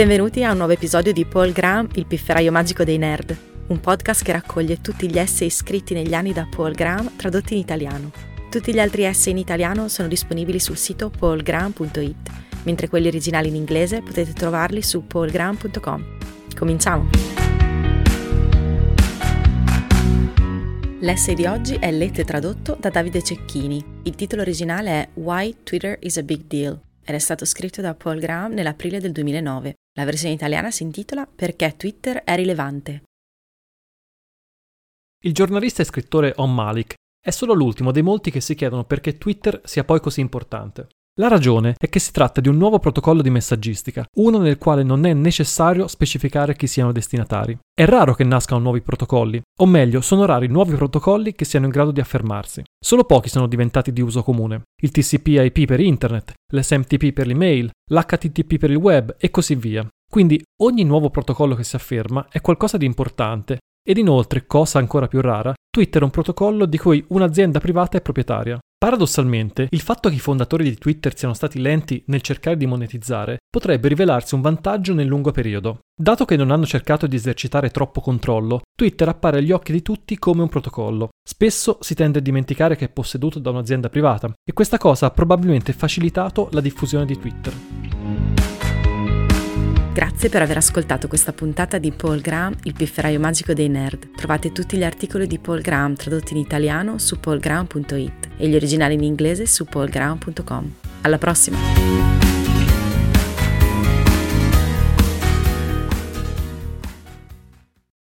Benvenuti a un nuovo episodio di Paul Graham, il pifferaio magico dei nerd, un podcast che raccoglie tutti gli essay scritti negli anni da Paul Graham tradotti in italiano. Tutti gli altri essay in italiano sono disponibili sul sito paulgraham.it, mentre quelli originali in inglese potete trovarli su paulgraham.com. Cominciamo! L'essay di oggi è letto e tradotto da Davide Cecchini. Il titolo originale è Why Twitter is a Big Deal ed è stato scritto da Paul Graham nell'aprile del 2009. La versione italiana si intitola Perché Twitter è rilevante. Il giornalista e scrittore Om Malik è solo l'ultimo dei molti che si chiedono perché Twitter sia poi così importante. La ragione è che si tratta di un nuovo protocollo di messaggistica, uno nel quale non è necessario specificare chi siano destinatari. È raro che nascano nuovi protocolli, o meglio, sono rari nuovi protocolli che siano in grado di affermarsi. Solo pochi sono diventati di uso comune. Il TCP/IP per internet, l'SMTP per l'email, l'HTTP per il web e così via. Quindi ogni nuovo protocollo che si afferma è qualcosa di importante ed inoltre, cosa ancora più rara, Twitter è un protocollo di cui un'azienda privata è proprietaria. Paradossalmente, il fatto che i fondatori di Twitter siano stati lenti nel cercare di monetizzare potrebbe rivelarsi un vantaggio nel lungo periodo. Dato che non hanno cercato di esercitare troppo controllo, Twitter appare agli occhi di tutti come un protocollo. Spesso si tende a dimenticare che è posseduto da un'azienda privata e questa cosa ha probabilmente facilitato la diffusione di Twitter. Grazie per aver ascoltato questa puntata di Paul Graham, il pifferaio magico dei nerd. Trovate tutti gli articoli di Paul Graham tradotti in italiano su paulgraham.it e gli originali in inglese su paulgraham.com. Alla prossima!